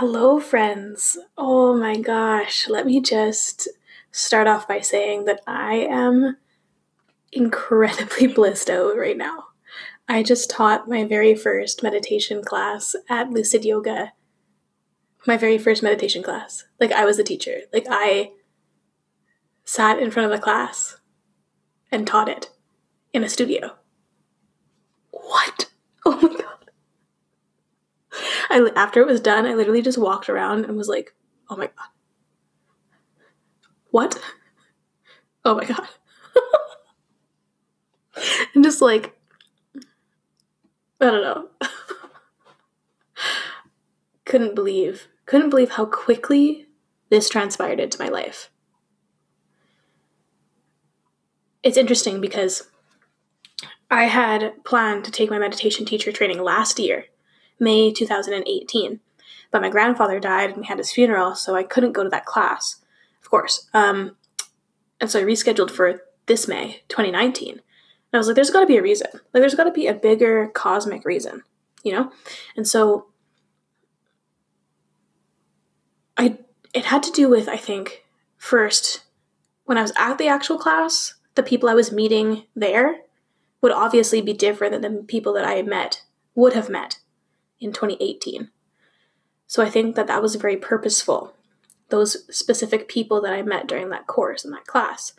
Hello, friends. Oh my gosh. Let me just start off by saying that I am incredibly blissed out right now. I just taught my very first meditation class at Lucid Yoga. My very first meditation class. Like, I was the teacher. Like, I sat in front of the class and taught it in a studio. What? Oh my god. I after it was done, I literally just walked around and was like, "Oh my god, what? Oh my god," and just like, I don't know, couldn't believe, couldn't believe how quickly this transpired into my life. It's interesting because I had planned to take my meditation teacher training last year May 2018. But my grandfather died and we had his funeral, so I couldn't go to that class, of course. Um, and so I rescheduled for this May 2019. And I was like, there's got to be a reason. Like, there's got to be a bigger cosmic reason, you know? And so I it had to do with, I think, first, when I was at the actual class, the people I was meeting there would obviously be different than the people that I met, would have met in 2018. So I think that that was very purposeful, those specific people that I met during that course in that class.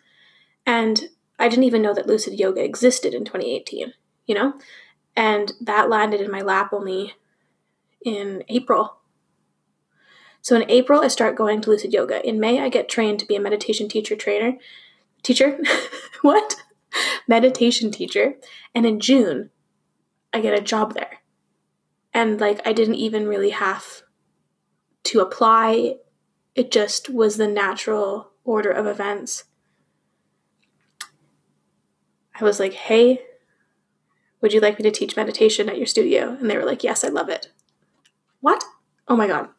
And I didn't even know that lucid yoga existed in 2018, you know? And that landed in my lap only in April. So in April, I start going to lucid yoga. In May, I get trained to be a meditation teacher trainer. Teacher? what? meditation teacher. And in June, I get a job there and like I didn't even really have to apply. It just was the natural order of events. I was like, hey, would you like me to teach meditation at your studio? And they were like, yes, I love it. What? Oh my God.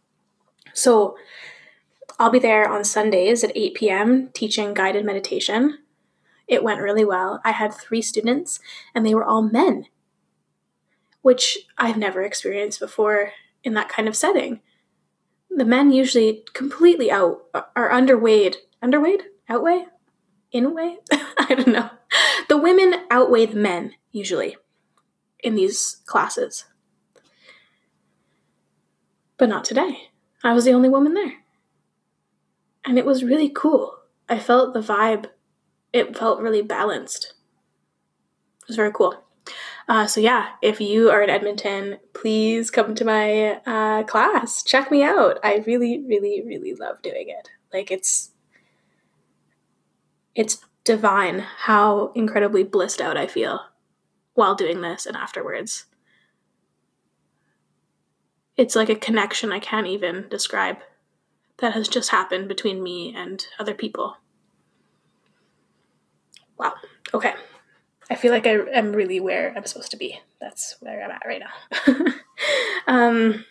So I'll be there on Sundays at 8 p.m. teaching guided meditation. It went really well. I had three students, and they were all men which I've never experienced before in that kind of setting. The men usually completely out uh, are underweighed, underweighed, outweigh, inweigh. I don't know. The women outweigh the men usually in these classes, but not today. I was the only woman there, and it was really cool. I felt the vibe. It felt really balanced. It was very cool. Uh, so yeah, if you are in Edmonton, please come to my uh, class. Check me out. I really, really, really love doing it. Like it's it's divine how incredibly blissed out I feel while doing this and afterwards. It's like a connection I can't even describe that has just happened between me and other people. Wow. Okay. I feel like I am really where I'm supposed to be. That's where I'm at right now. um,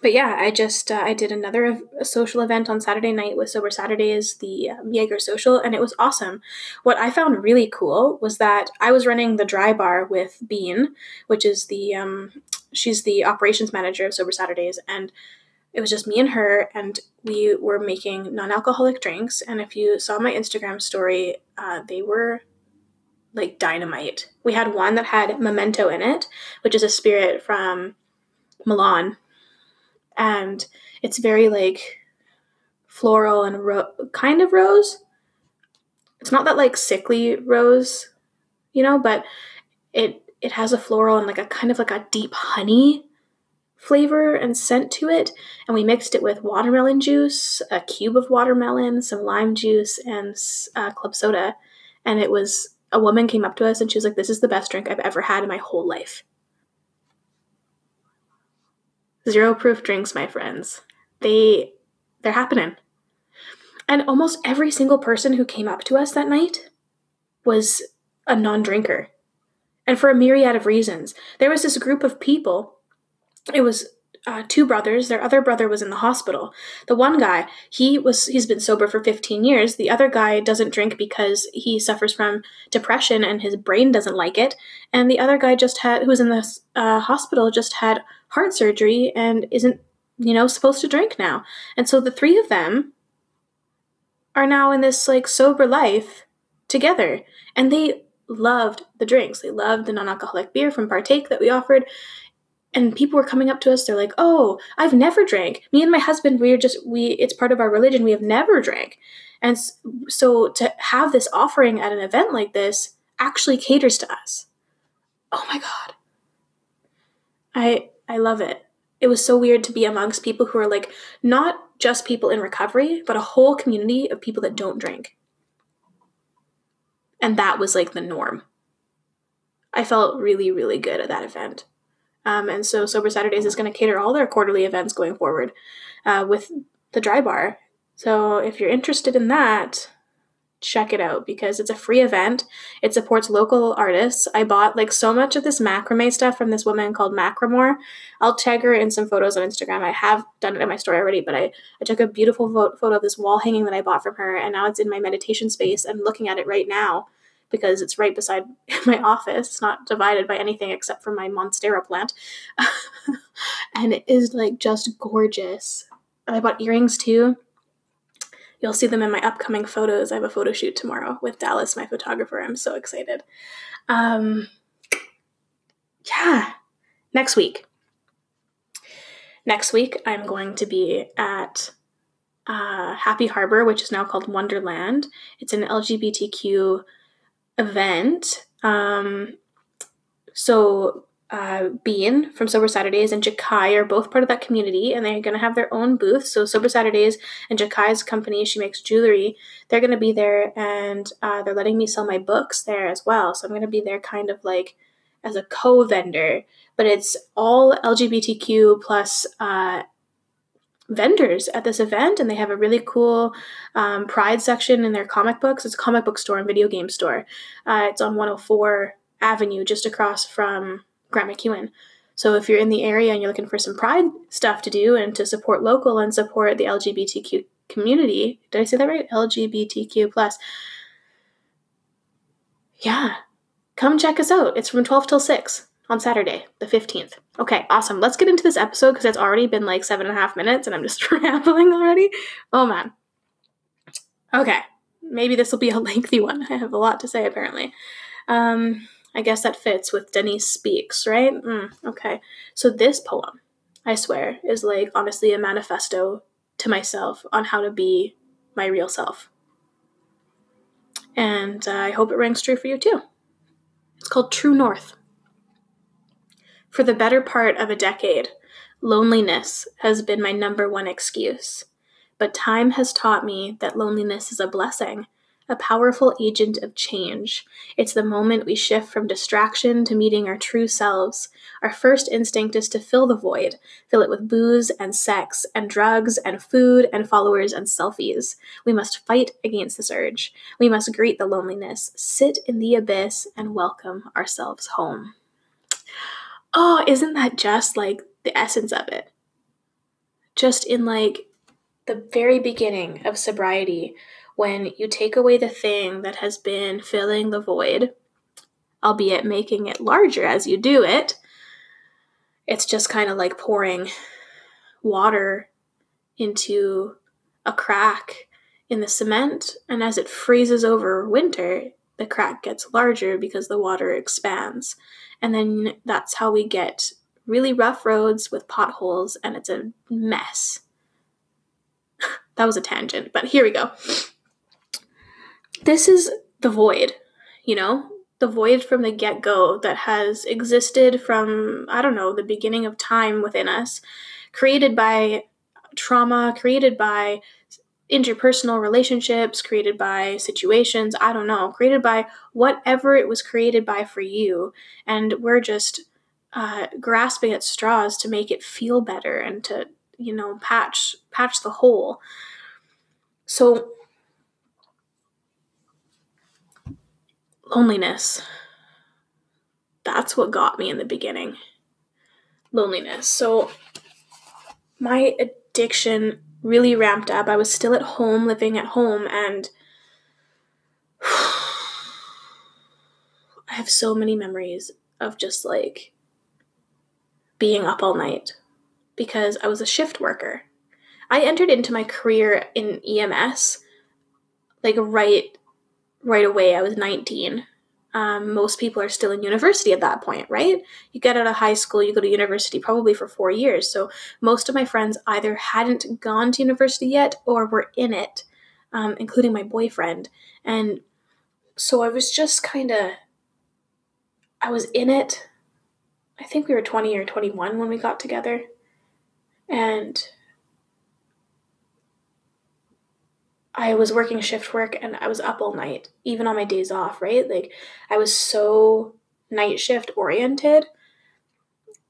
but yeah, I just uh, I did another social event on Saturday night with Sober Saturdays, the um, Jaeger Social, and it was awesome. What I found really cool was that I was running the dry bar with Bean, which is the um, she's the operations manager of Sober Saturdays, and it was just me and her, and we were making non-alcoholic drinks. And if you saw my Instagram story, uh, they were like dynamite. We had one that had memento in it, which is a spirit from Milan. And it's very like floral and ro- kind of rose. It's not that like sickly rose, you know, but it it has a floral and like a kind of like a deep honey flavor and scent to it. And we mixed it with watermelon juice, a cube of watermelon, some lime juice, and uh, club soda. And it was a woman came up to us and she was like, This is the best drink I've ever had in my whole life. Zero proof drinks, my friends. They they're happening. And almost every single person who came up to us that night was a non-drinker. And for a myriad of reasons. There was this group of people. It was uh, two brothers. Their other brother was in the hospital. The one guy, he was he's been sober for 15 years. The other guy doesn't drink because he suffers from depression and his brain doesn't like it. And the other guy just had who was in the uh, hospital just had heart surgery and isn't you know, supposed to drink now. And so the three of them are now in this like sober life together. And they loved the drinks. They loved the non alcoholic beer from Partake that we offered. And people were coming up to us. They're like, "Oh, I've never drank. Me and my husband, we're just we. It's part of our religion. We have never drank." And so to have this offering at an event like this actually caters to us. Oh my god. I I love it. It was so weird to be amongst people who are like not just people in recovery, but a whole community of people that don't drink. And that was like the norm. I felt really, really good at that event. Um, and so Sober Saturdays is going to cater all their quarterly events going forward uh, with the dry bar. So if you're interested in that, check it out because it's a free event. It supports local artists. I bought like so much of this macrame stuff from this woman called Macramore. I'll tag her in some photos on Instagram. I have done it in my story already, but I, I took a beautiful photo of this wall hanging that I bought from her, and now it's in my meditation space. I'm looking at it right now because it's right beside my office. It's not divided by anything except for my monstera plant. and it is like just gorgeous. I bought earrings too. You'll see them in my upcoming photos. I have a photo shoot tomorrow with Dallas, my photographer. I'm so excited. Um, yeah, next week. Next week, I'm going to be at uh, Happy Harbor, which is now called Wonderland. It's an LGBTQ event. Um, so uh, Bean from Sober Saturdays and Jakai are both part of that community, and they're going to have their own booth. So Sober Saturdays and Jakai's company, she makes jewelry. They're going to be there, and uh, they're letting me sell my books there as well. So I'm going to be there, kind of like as a co-vendor, but it's all LGBTQ plus uh, vendors at this event, and they have a really cool um, Pride section in their comic books. It's a comic book store and video game store. Uh, it's on 104 Avenue, just across from Grant MacEwan. So if you're in the area and you're looking for some pride stuff to do and to support local and support the LGBTQ community, did I say that right? LGBTQ plus. Yeah, come check us out. It's from 12 till 6 on Saturday, the 15th. Okay, awesome. Let's get into this episode because it's already been like seven and a half minutes and I'm just rambling already. Oh man. Okay, maybe this will be a lengthy one. I have a lot to say apparently. Um, I guess that fits with Denise Speaks, right? Mm, okay. So this poem, I swear, is like honestly a manifesto to myself on how to be my real self. And uh, I hope it rings true for you too. It's called True North. For the better part of a decade, loneliness has been my number one excuse. But time has taught me that loneliness is a blessing a powerful agent of change. It's the moment we shift from distraction to meeting our true selves. Our first instinct is to fill the void, fill it with booze and sex and drugs and food and followers and selfies. We must fight against this urge. We must greet the loneliness, sit in the abyss, and welcome ourselves home. Oh, isn't that just like the essence of it? Just in like the very beginning of sobriety, when you take away the thing that has been filling the void, albeit making it larger as you do it, it's just kind of like pouring water into a crack in the cement. And as it freezes over winter, the crack gets larger because the water expands. And then that's how we get really rough roads with potholes, and it's a mess. that was a tangent, but here we go this is the void, you know, the void from the get go that has existed from, I don't know, the beginning of time within us, created by trauma, created by interpersonal relationships, created by situations, I don't know, created by whatever it was created by for you. And we're just uh, grasping at straws to make it feel better and to, you know, patch patch the hole. So loneliness. That's what got me in the beginning. Loneliness. So, my addiction really ramped up. I was still at home, living at home, and I have so many memories of just like being up all night, because I was a shift worker. I entered into my career in EMS like right right away. I was 19. Um, most people are still in university at that point, right? You get out of high school, you go to university probably for four years. So most of my friends either hadn't gone to university yet or were in it, um, including my boyfriend. And so I was just kind of, I was in it. I think we were 20 or 21 when we got together. And I was working shift work and I was up all night, even on my days off, right? Like I was so night shift oriented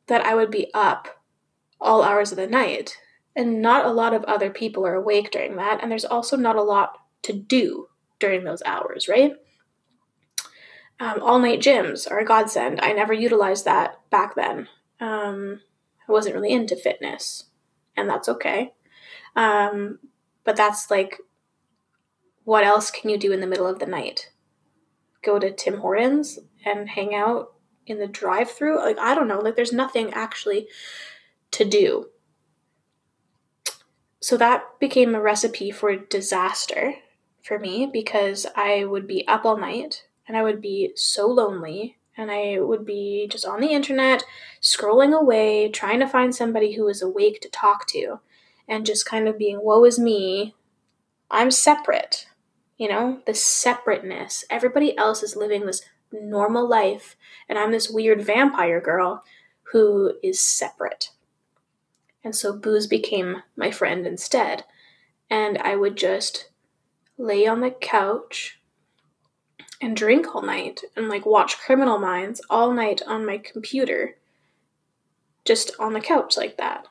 that I would be up all hours of the night. And not a lot of other people are awake during that. And there's also not a lot to do during those hours, right? Um, all night gyms are a godsend. I never utilized that back then. Um, I wasn't really into fitness, and that's okay. Um, but that's like what else can you do in the middle of the night? Go to Tim Hortons and hang out in the drive through? Like, I don't know. Like, there's nothing actually to do. So that became a recipe for disaster for me because I would be up all night and I would be so lonely and I would be just on the internet scrolling away trying to find somebody who was awake to talk to and just kind of being woe is me I'm separate you know, the separateness. Everybody else is living this normal life, and I'm this weird vampire girl who is separate. And so booze became my friend instead. And I would just lay on the couch and drink all night and like watch Criminal Minds all night on my computer, just on the couch like that.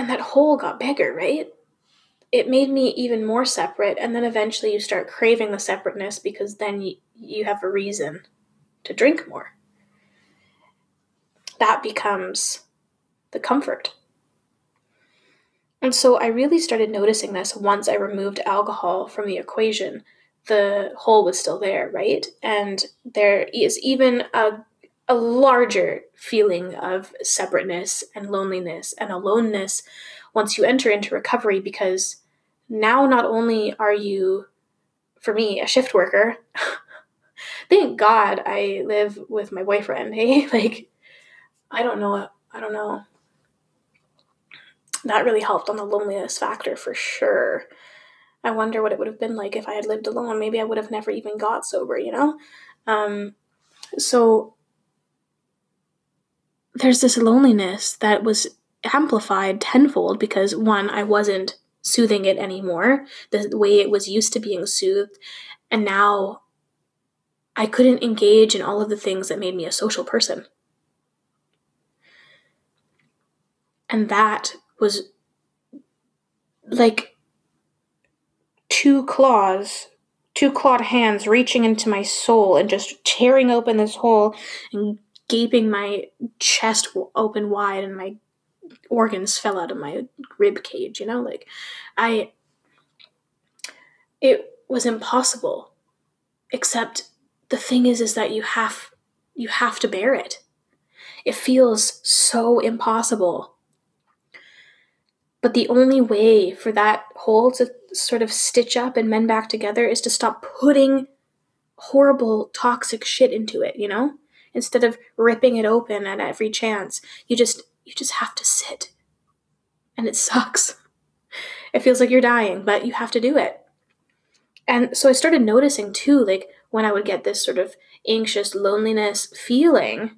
And that hole got bigger, right? It made me even more separate, and then eventually you start craving the separateness because then you, you have a reason to drink more. That becomes the comfort. And so I really started noticing this once I removed alcohol from the equation. The hole was still there, right? And there is even a a larger feeling of separateness and loneliness and aloneness once you enter into recovery because now not only are you for me a shift worker thank god i live with my boyfriend hey like i don't know i don't know. That really helped on the loneliness factor for sure. I wonder what it would have been like if i had lived alone. Maybe i would have never even got sober you know? Um, so there's this loneliness that was amplified tenfold because one, I wasn't soothing it anymore, the way it was used to being soothed, and now I couldn't engage in all of the things that made me a social person. And that was like two claws, two clawed hands reaching into my soul and just tearing open this hole and gaping my chest open wide and my organs fell out of my rib cage you know like i it was impossible except the thing is is that you have you have to bear it. It feels so impossible. But the only way for that hole to sort of stitch up and mend back together is to stop putting horrible toxic shit into it you know instead of ripping it open at every chance. You just you just have to sit. And it sucks. It feels like you're dying, but you have to do it. And so I started noticing too, like when I would get this sort of anxious loneliness feeling,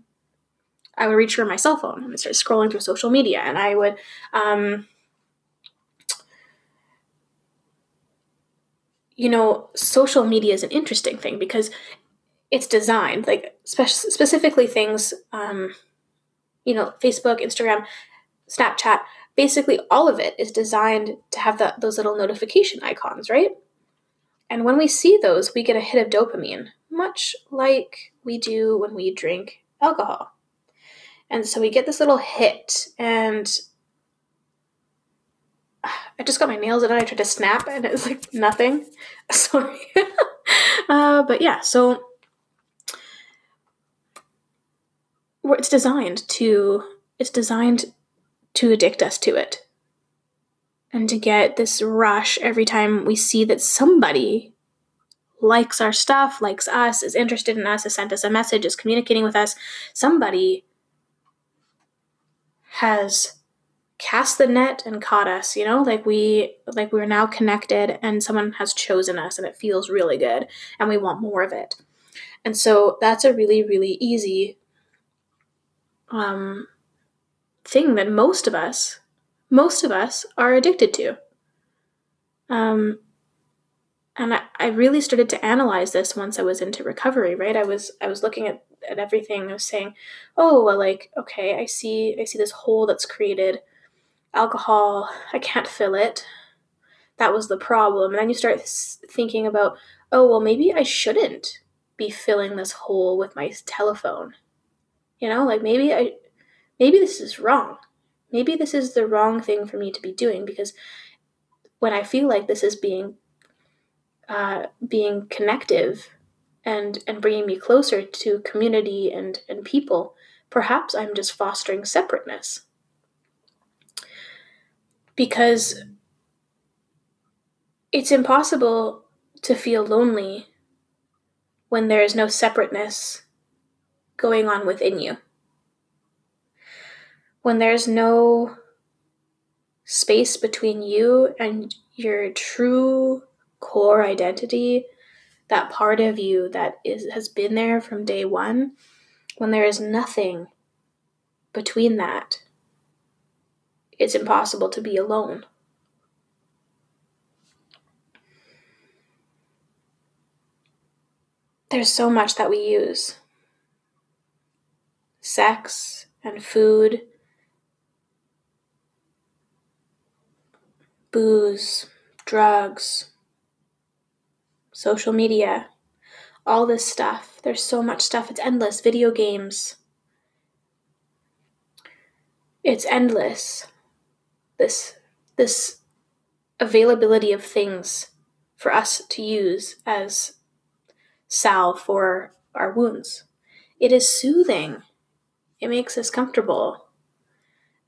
I would reach for my cell phone and start scrolling through social media, and I would, um, you know, social media is an interesting thing because it's designed like spe- specifically things um, you know facebook instagram snapchat basically all of it is designed to have the, those little notification icons right and when we see those we get a hit of dopamine much like we do when we drink alcohol and so we get this little hit and I just got my nails and I tried to snap and it was like nothing. Sorry. uh, but yeah, so it's designed to it's designed to addict us to it and to get this rush every time we see that somebody likes our stuff, likes us, is interested in us, has sent us a message, is communicating with us. Somebody has cast the net and caught us, you know? Like we like we're now connected and someone has chosen us and it feels really good and we want more of it. And so that's a really really easy um thing that most of us most of us are addicted to. Um, and I, I really started to analyze this once I was into recovery, right? I was I was looking at, at everything. I was saying, oh well like, okay, I see I see this hole that's created. Alcohol, I can't fill it. That was the problem. And then you start thinking about, oh well maybe I shouldn't be filling this hole with my telephone. You know, like maybe I maybe this is wrong. Maybe this is the wrong thing for me to be doing because when I feel like this is being uh, being connective and and bringing me closer to community and and people, perhaps I'm just fostering separateness. Because it's impossible to feel lonely when there is no separateness going on within you when there's no space between you and your true core identity, that part of you that is has been there from day 1, when there is nothing between that, it's impossible to be alone. There's so much that we use sex and food booze, drugs, social media, all this stuff. There's so much stuff. It's endless. Video games. It's endless. This this availability of things for us to use as salve for our wounds. It is soothing. It makes us comfortable.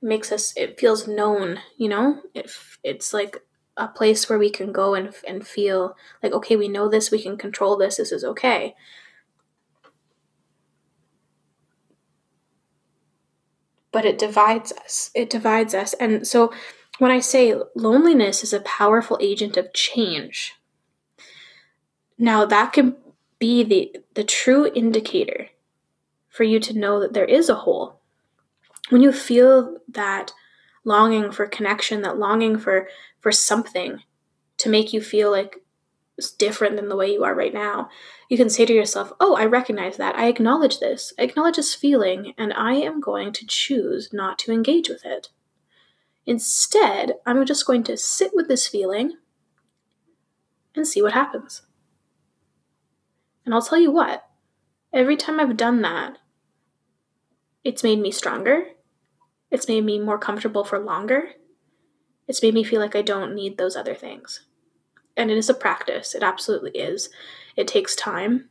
Makes us it feels known you know? It, it's like a place where we can go and and feel like okay we know this we can control this this is okay. But it divides us it divides us. And so when i say loneliness is a powerful agent of change now that can be the the true indicator for you to know that there is a hole when you feel that longing for connection, that longing for for something to make you feel like it's different than the way you are right now, you can say to yourself, "Oh, I recognize that. I acknowledge this. I acknowledge this feeling, and I am going to choose not to engage with it." Instead, I'm just going to sit with this feeling and see what happens. And I'll tell you what, every time I've done that, it's made me stronger. It's made me more comfortable for longer. It's made me feel like I don't need those other things. And it is a practice. It absolutely is. It takes time.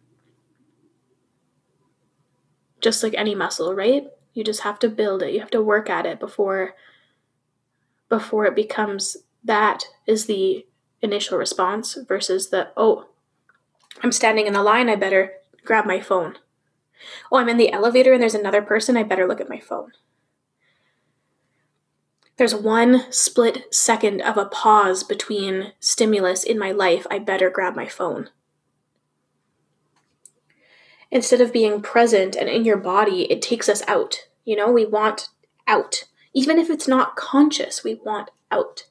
Just like any muscle, right? You just have to build it. You have to work at it before before it becomes that is the initial response versus the oh, I'm standing in the line, I better grab my phone. Oh, I'm in the elevator and there's another person, I better look at my phone. There's one split second of a pause between stimulus in my life, I better grab my phone. Instead of being present and in your body, it takes us out. You know, we want out. Even if it's not conscious, we want out.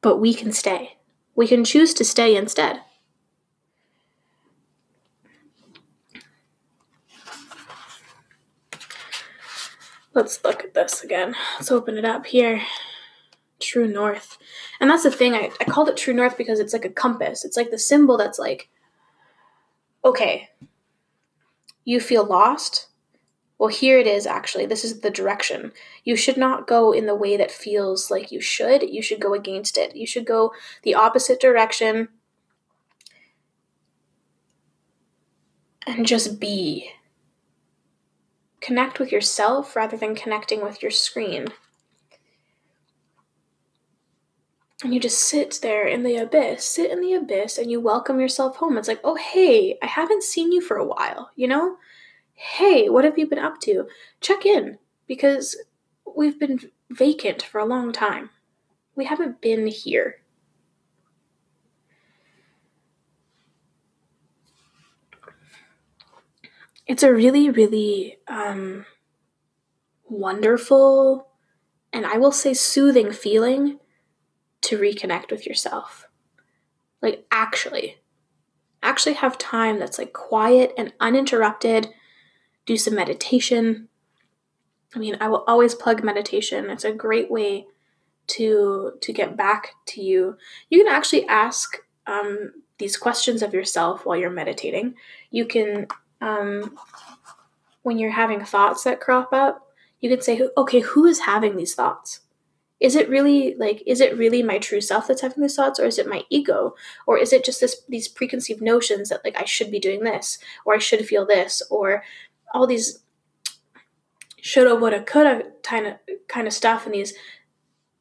But we can stay. We can choose to stay instead. Let's look at this again. Let's open it up here. True North. And that's the thing, I, I called it True North because it's like a compass. It's like the symbol that's like, okay, you feel lost. Well, here it is actually. This is the direction. You should not go in the way that feels like you should. You should go against it. You should go the opposite direction and just be. Connect with yourself rather than connecting with your screen. And you just sit there in the abyss, sit in the abyss, and you welcome yourself home. It's like, oh, hey, I haven't seen you for a while, you know? Hey, what have you been up to? Check in because we've been vacant for a long time. We haven't been here. It's a really, really um, wonderful and I will say soothing feeling to reconnect with yourself. Like, actually, actually have time that's like quiet and uninterrupted. Do some meditation. I mean, I will always plug meditation. It's a great way to to get back to you. You can actually ask um, these questions of yourself while you're meditating. You can, um, when you're having thoughts that crop up, you can say, "Okay, who is having these thoughts?" is it really like is it really my true self that's having these thoughts or is it my ego or is it just this these preconceived notions that like i should be doing this or i should feel this or all these shoulda woulda coulda kind of kind of stuff and these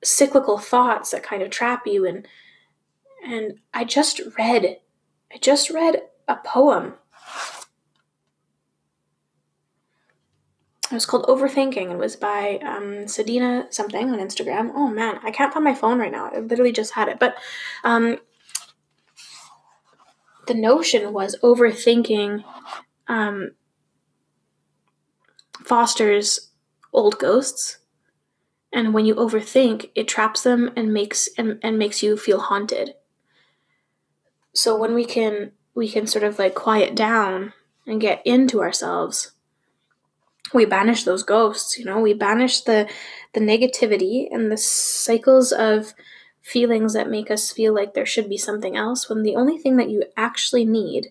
cyclical thoughts that kind of trap you and and i just read i just read a poem It was called Overthinking and was by um, Sadina something on Instagram. Oh man, I can't find my phone right now. I literally just had it. But um, the notion was overthinking um, fosters old ghosts. And when you overthink, it traps them and makes and, and makes you feel haunted. So when we can we can sort of like quiet down and get into ourselves we banish those ghosts you know? We banish the the negativity and the cycles of feelings that make us feel like there should be something else when the only thing that you actually need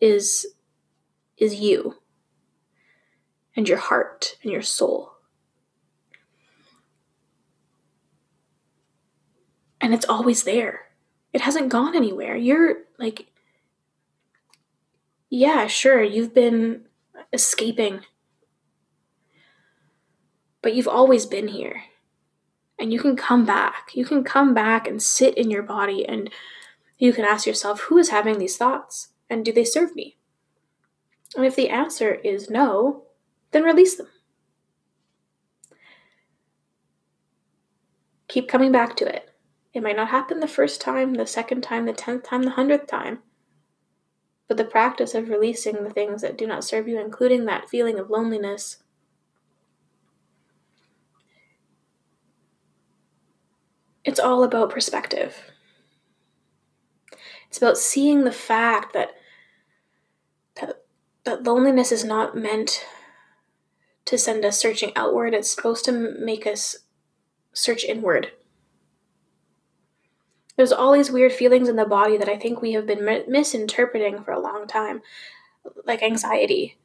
is is you and your heart and your soul. And it's always there. It hasn't gone anywhere. You're like yeah sure you've been escaping. But you've always been here. And you can come back. You can come back and sit in your body and you can ask yourself, who is having these thoughts? And do they serve me? And if the answer is no, then release them. Keep coming back to it. It might not happen the first time, the second time, the tenth time, the hundredth time but the practice of releasing the things that do not serve you, including that feeling of loneliness. It's all about perspective. It's about seeing the fact that that, that loneliness is not meant to send us searching outward, it's supposed to make us search inward there's all these weird feelings in the body that I think we have been mi- misinterpreting for a long time, like anxiety.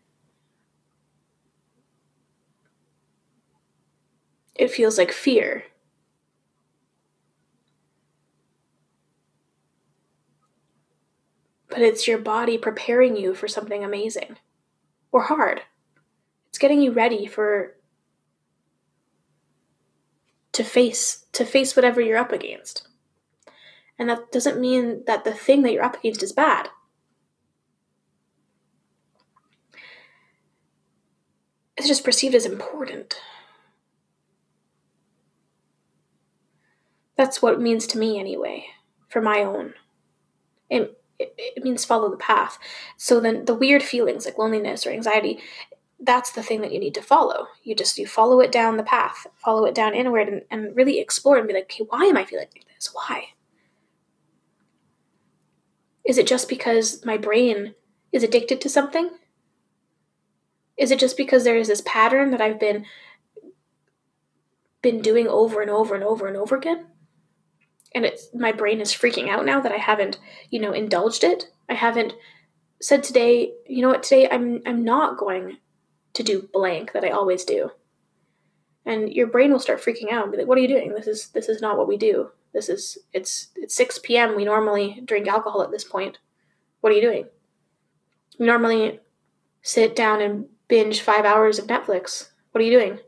It feels like fear. But it's your body preparing you for something amazing or hard. It's getting you ready for to face to face whatever you're up against. And that doesn't mean that the thing that you're up against is bad. It's just perceived as important. That's what it means to me, anyway, for my own. It, it, it means follow the path. So then the weird feelings like loneliness or anxiety, that's the thing that you need to follow. You just you follow it down the path, follow it down inward and, and really explore and be like, okay, why am I feeling like this? Why? Is it just because my brain is addicted to something? Is it just because there is this pattern that I've been been doing over and over and over and over again? And it's my brain is freaking out now that I haven't, you know, indulged it. I haven't said today, you know what, today I'm I'm not going to do blank that I always do. And your brain will start freaking out and be like, what are you doing? This is this is not what we do. This is it's it's 6 p.m. We normally drink alcohol at this point. What are you doing? You normally sit down and binge five hours of Netflix. What are you doing?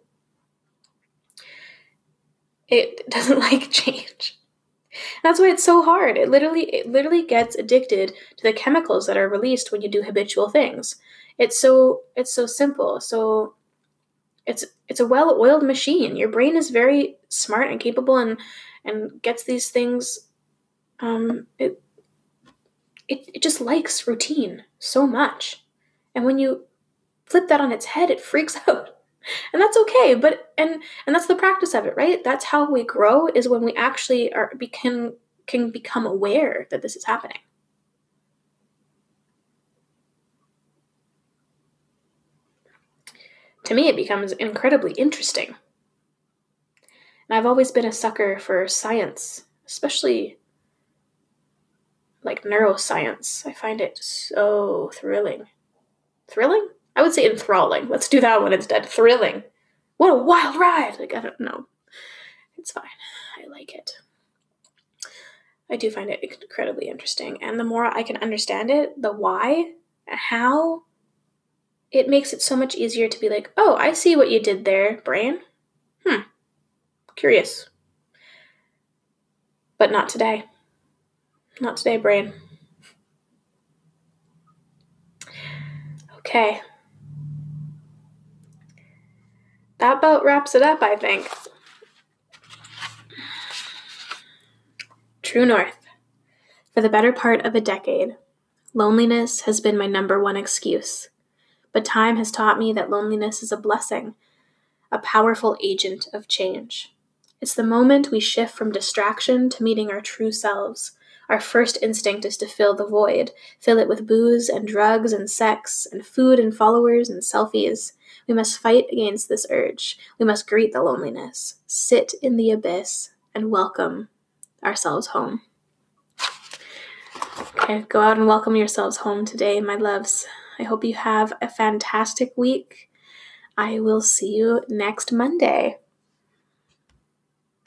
It doesn't like change. That's why it's so hard. It literally it literally gets addicted to the chemicals that are released when you do habitual things. It's so it's so simple. So it's it's a well-oiled machine. Your brain is very smart and capable and and gets these things um it it, it just likes routine so much. And when you flip that on its head, it freaks out. And that's okay, but and and that's the practice of it, right? That's how we grow is when we actually are can can become aware that this is happening. To me, it becomes incredibly interesting. I've always been a sucker for science, especially like neuroscience. I find it so thrilling. Thrilling? I would say enthralling. Let's do that one instead. Thrilling. What a wild ride! Like, I don't know. It's fine. I like it. I do find it incredibly interesting. And the more I can understand it, the why, how, it makes it so much easier to be like, oh, I see what you did there, brain. Hmm. Curious. But not today. Not today, brain. Okay. That about wraps it up, I think. True North. For the better part of a decade, loneliness has been my number one excuse. But time has taught me that loneliness is a blessing, a powerful agent of change. It's the moment we shift from distraction to meeting our true selves, our first instinct is to fill the void, fill it with booze and drugs and sex and food and followers and selfies. We must fight against this urge. We must greet the loneliness, sit in the abyss, and welcome ourselves home. Okay, go out and welcome yourselves home today, my loves. I hope you have a fantastic week. I will see you next Monday.